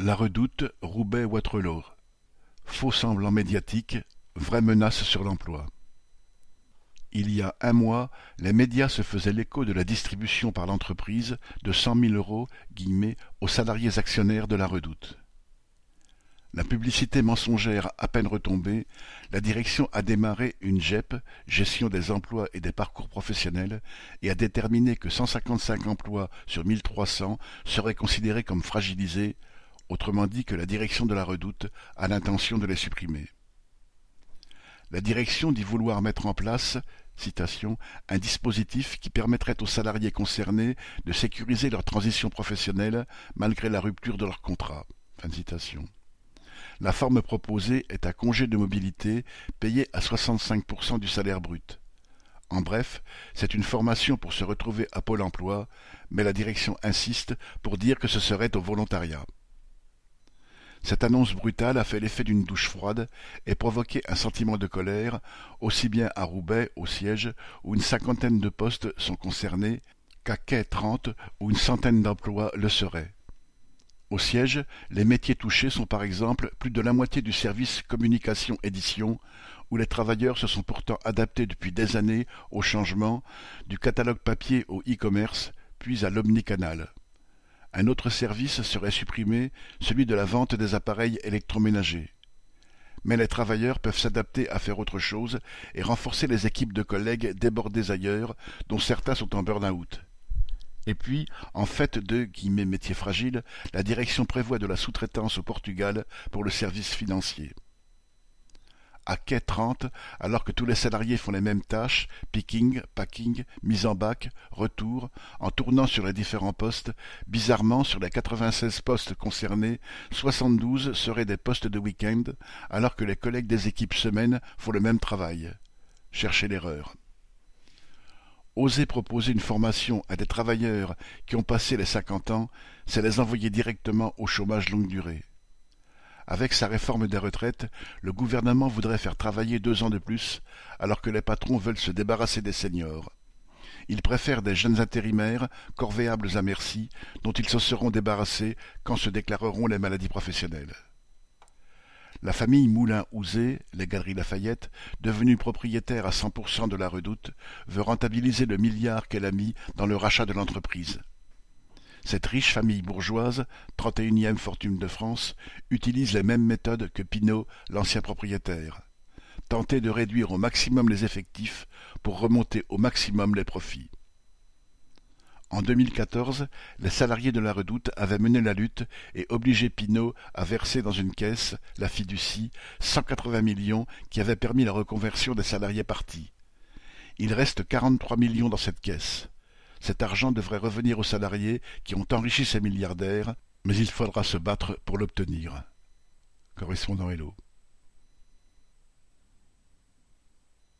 La Redoute, Roubaix-Wattrelos. Faux semblant médiatique, vraie menace sur l'emploi. Il y a un mois, les médias se faisaient l'écho de la distribution par l'entreprise de cent mille euros aux salariés actionnaires de la Redoute. La publicité mensongère à peine retombée, la direction a démarré une GEP, gestion des emplois et des parcours professionnels, et a déterminé que cent cinquante-cinq emplois sur mille trois cents seraient considérés comme fragilisés, autrement dit que la direction de la Redoute a l'intention de les supprimer. La direction dit vouloir mettre en place un dispositif qui permettrait aux salariés concernés de sécuriser leur transition professionnelle malgré la rupture de leur contrat. La forme proposée est un congé de mobilité payé à 65% du salaire brut. En bref, c'est une formation pour se retrouver à Pôle emploi, mais la direction insiste pour dire que ce serait au volontariat. Cette annonce brutale a fait l'effet d'une douche froide et provoqué un sentiment de colère, aussi bien à Roubaix, au siège, où une cinquantaine de postes sont concernés, qu'à Quai 30, où une centaine d'emplois le seraient. Au siège, les métiers touchés sont par exemple plus de la moitié du service communication-édition, où les travailleurs se sont pourtant adaptés depuis des années au changement du catalogue papier au e-commerce, puis à l'omnicanal. Un autre service serait supprimé, celui de la vente des appareils électroménagers. Mais les travailleurs peuvent s'adapter à faire autre chose et renforcer les équipes de collègues débordées ailleurs, dont certains sont en burn-out. Et puis, en fait de guillemets, métiers fragiles, la direction prévoit de la sous-traitance au Portugal pour le service financier à quai 30, alors que tous les salariés font les mêmes tâches, picking, packing, mise en bac, retour, en tournant sur les différents postes, bizarrement sur les 96 postes concernés, 72 seraient des postes de week-end, alors que les collègues des équipes semaines font le même travail. Cherchez l'erreur. Oser proposer une formation à des travailleurs qui ont passé les cinquante ans, c'est les envoyer directement au chômage longue durée. Avec sa réforme des retraites, le gouvernement voudrait faire travailler deux ans de plus, alors que les patrons veulent se débarrasser des seniors. Ils préfèrent des jeunes intérimaires, corvéables à merci, dont ils se seront débarrassés quand se déclareront les maladies professionnelles. La famille Moulin-Houzé, les Galeries Lafayette, devenue propriétaire à 100% de la redoute, veut rentabiliser le milliard qu'elle a mis dans le rachat de l'entreprise. Cette riche famille bourgeoise, trente et unième fortune de France, utilise les mêmes méthodes que Pinault, l'ancien propriétaire. Tenter de réduire au maximum les effectifs pour remonter au maximum les profits. En 2014, les salariés de la Redoute avaient mené la lutte et obligé Pinault à verser dans une caisse, la fiducie, 180 millions qui avaient permis la reconversion des salariés partis. Il reste 43 millions dans cette caisse. Cet argent devrait revenir aux salariés qui ont enrichi ces milliardaires, mais il faudra se battre pour l'obtenir. Correspondant Hello.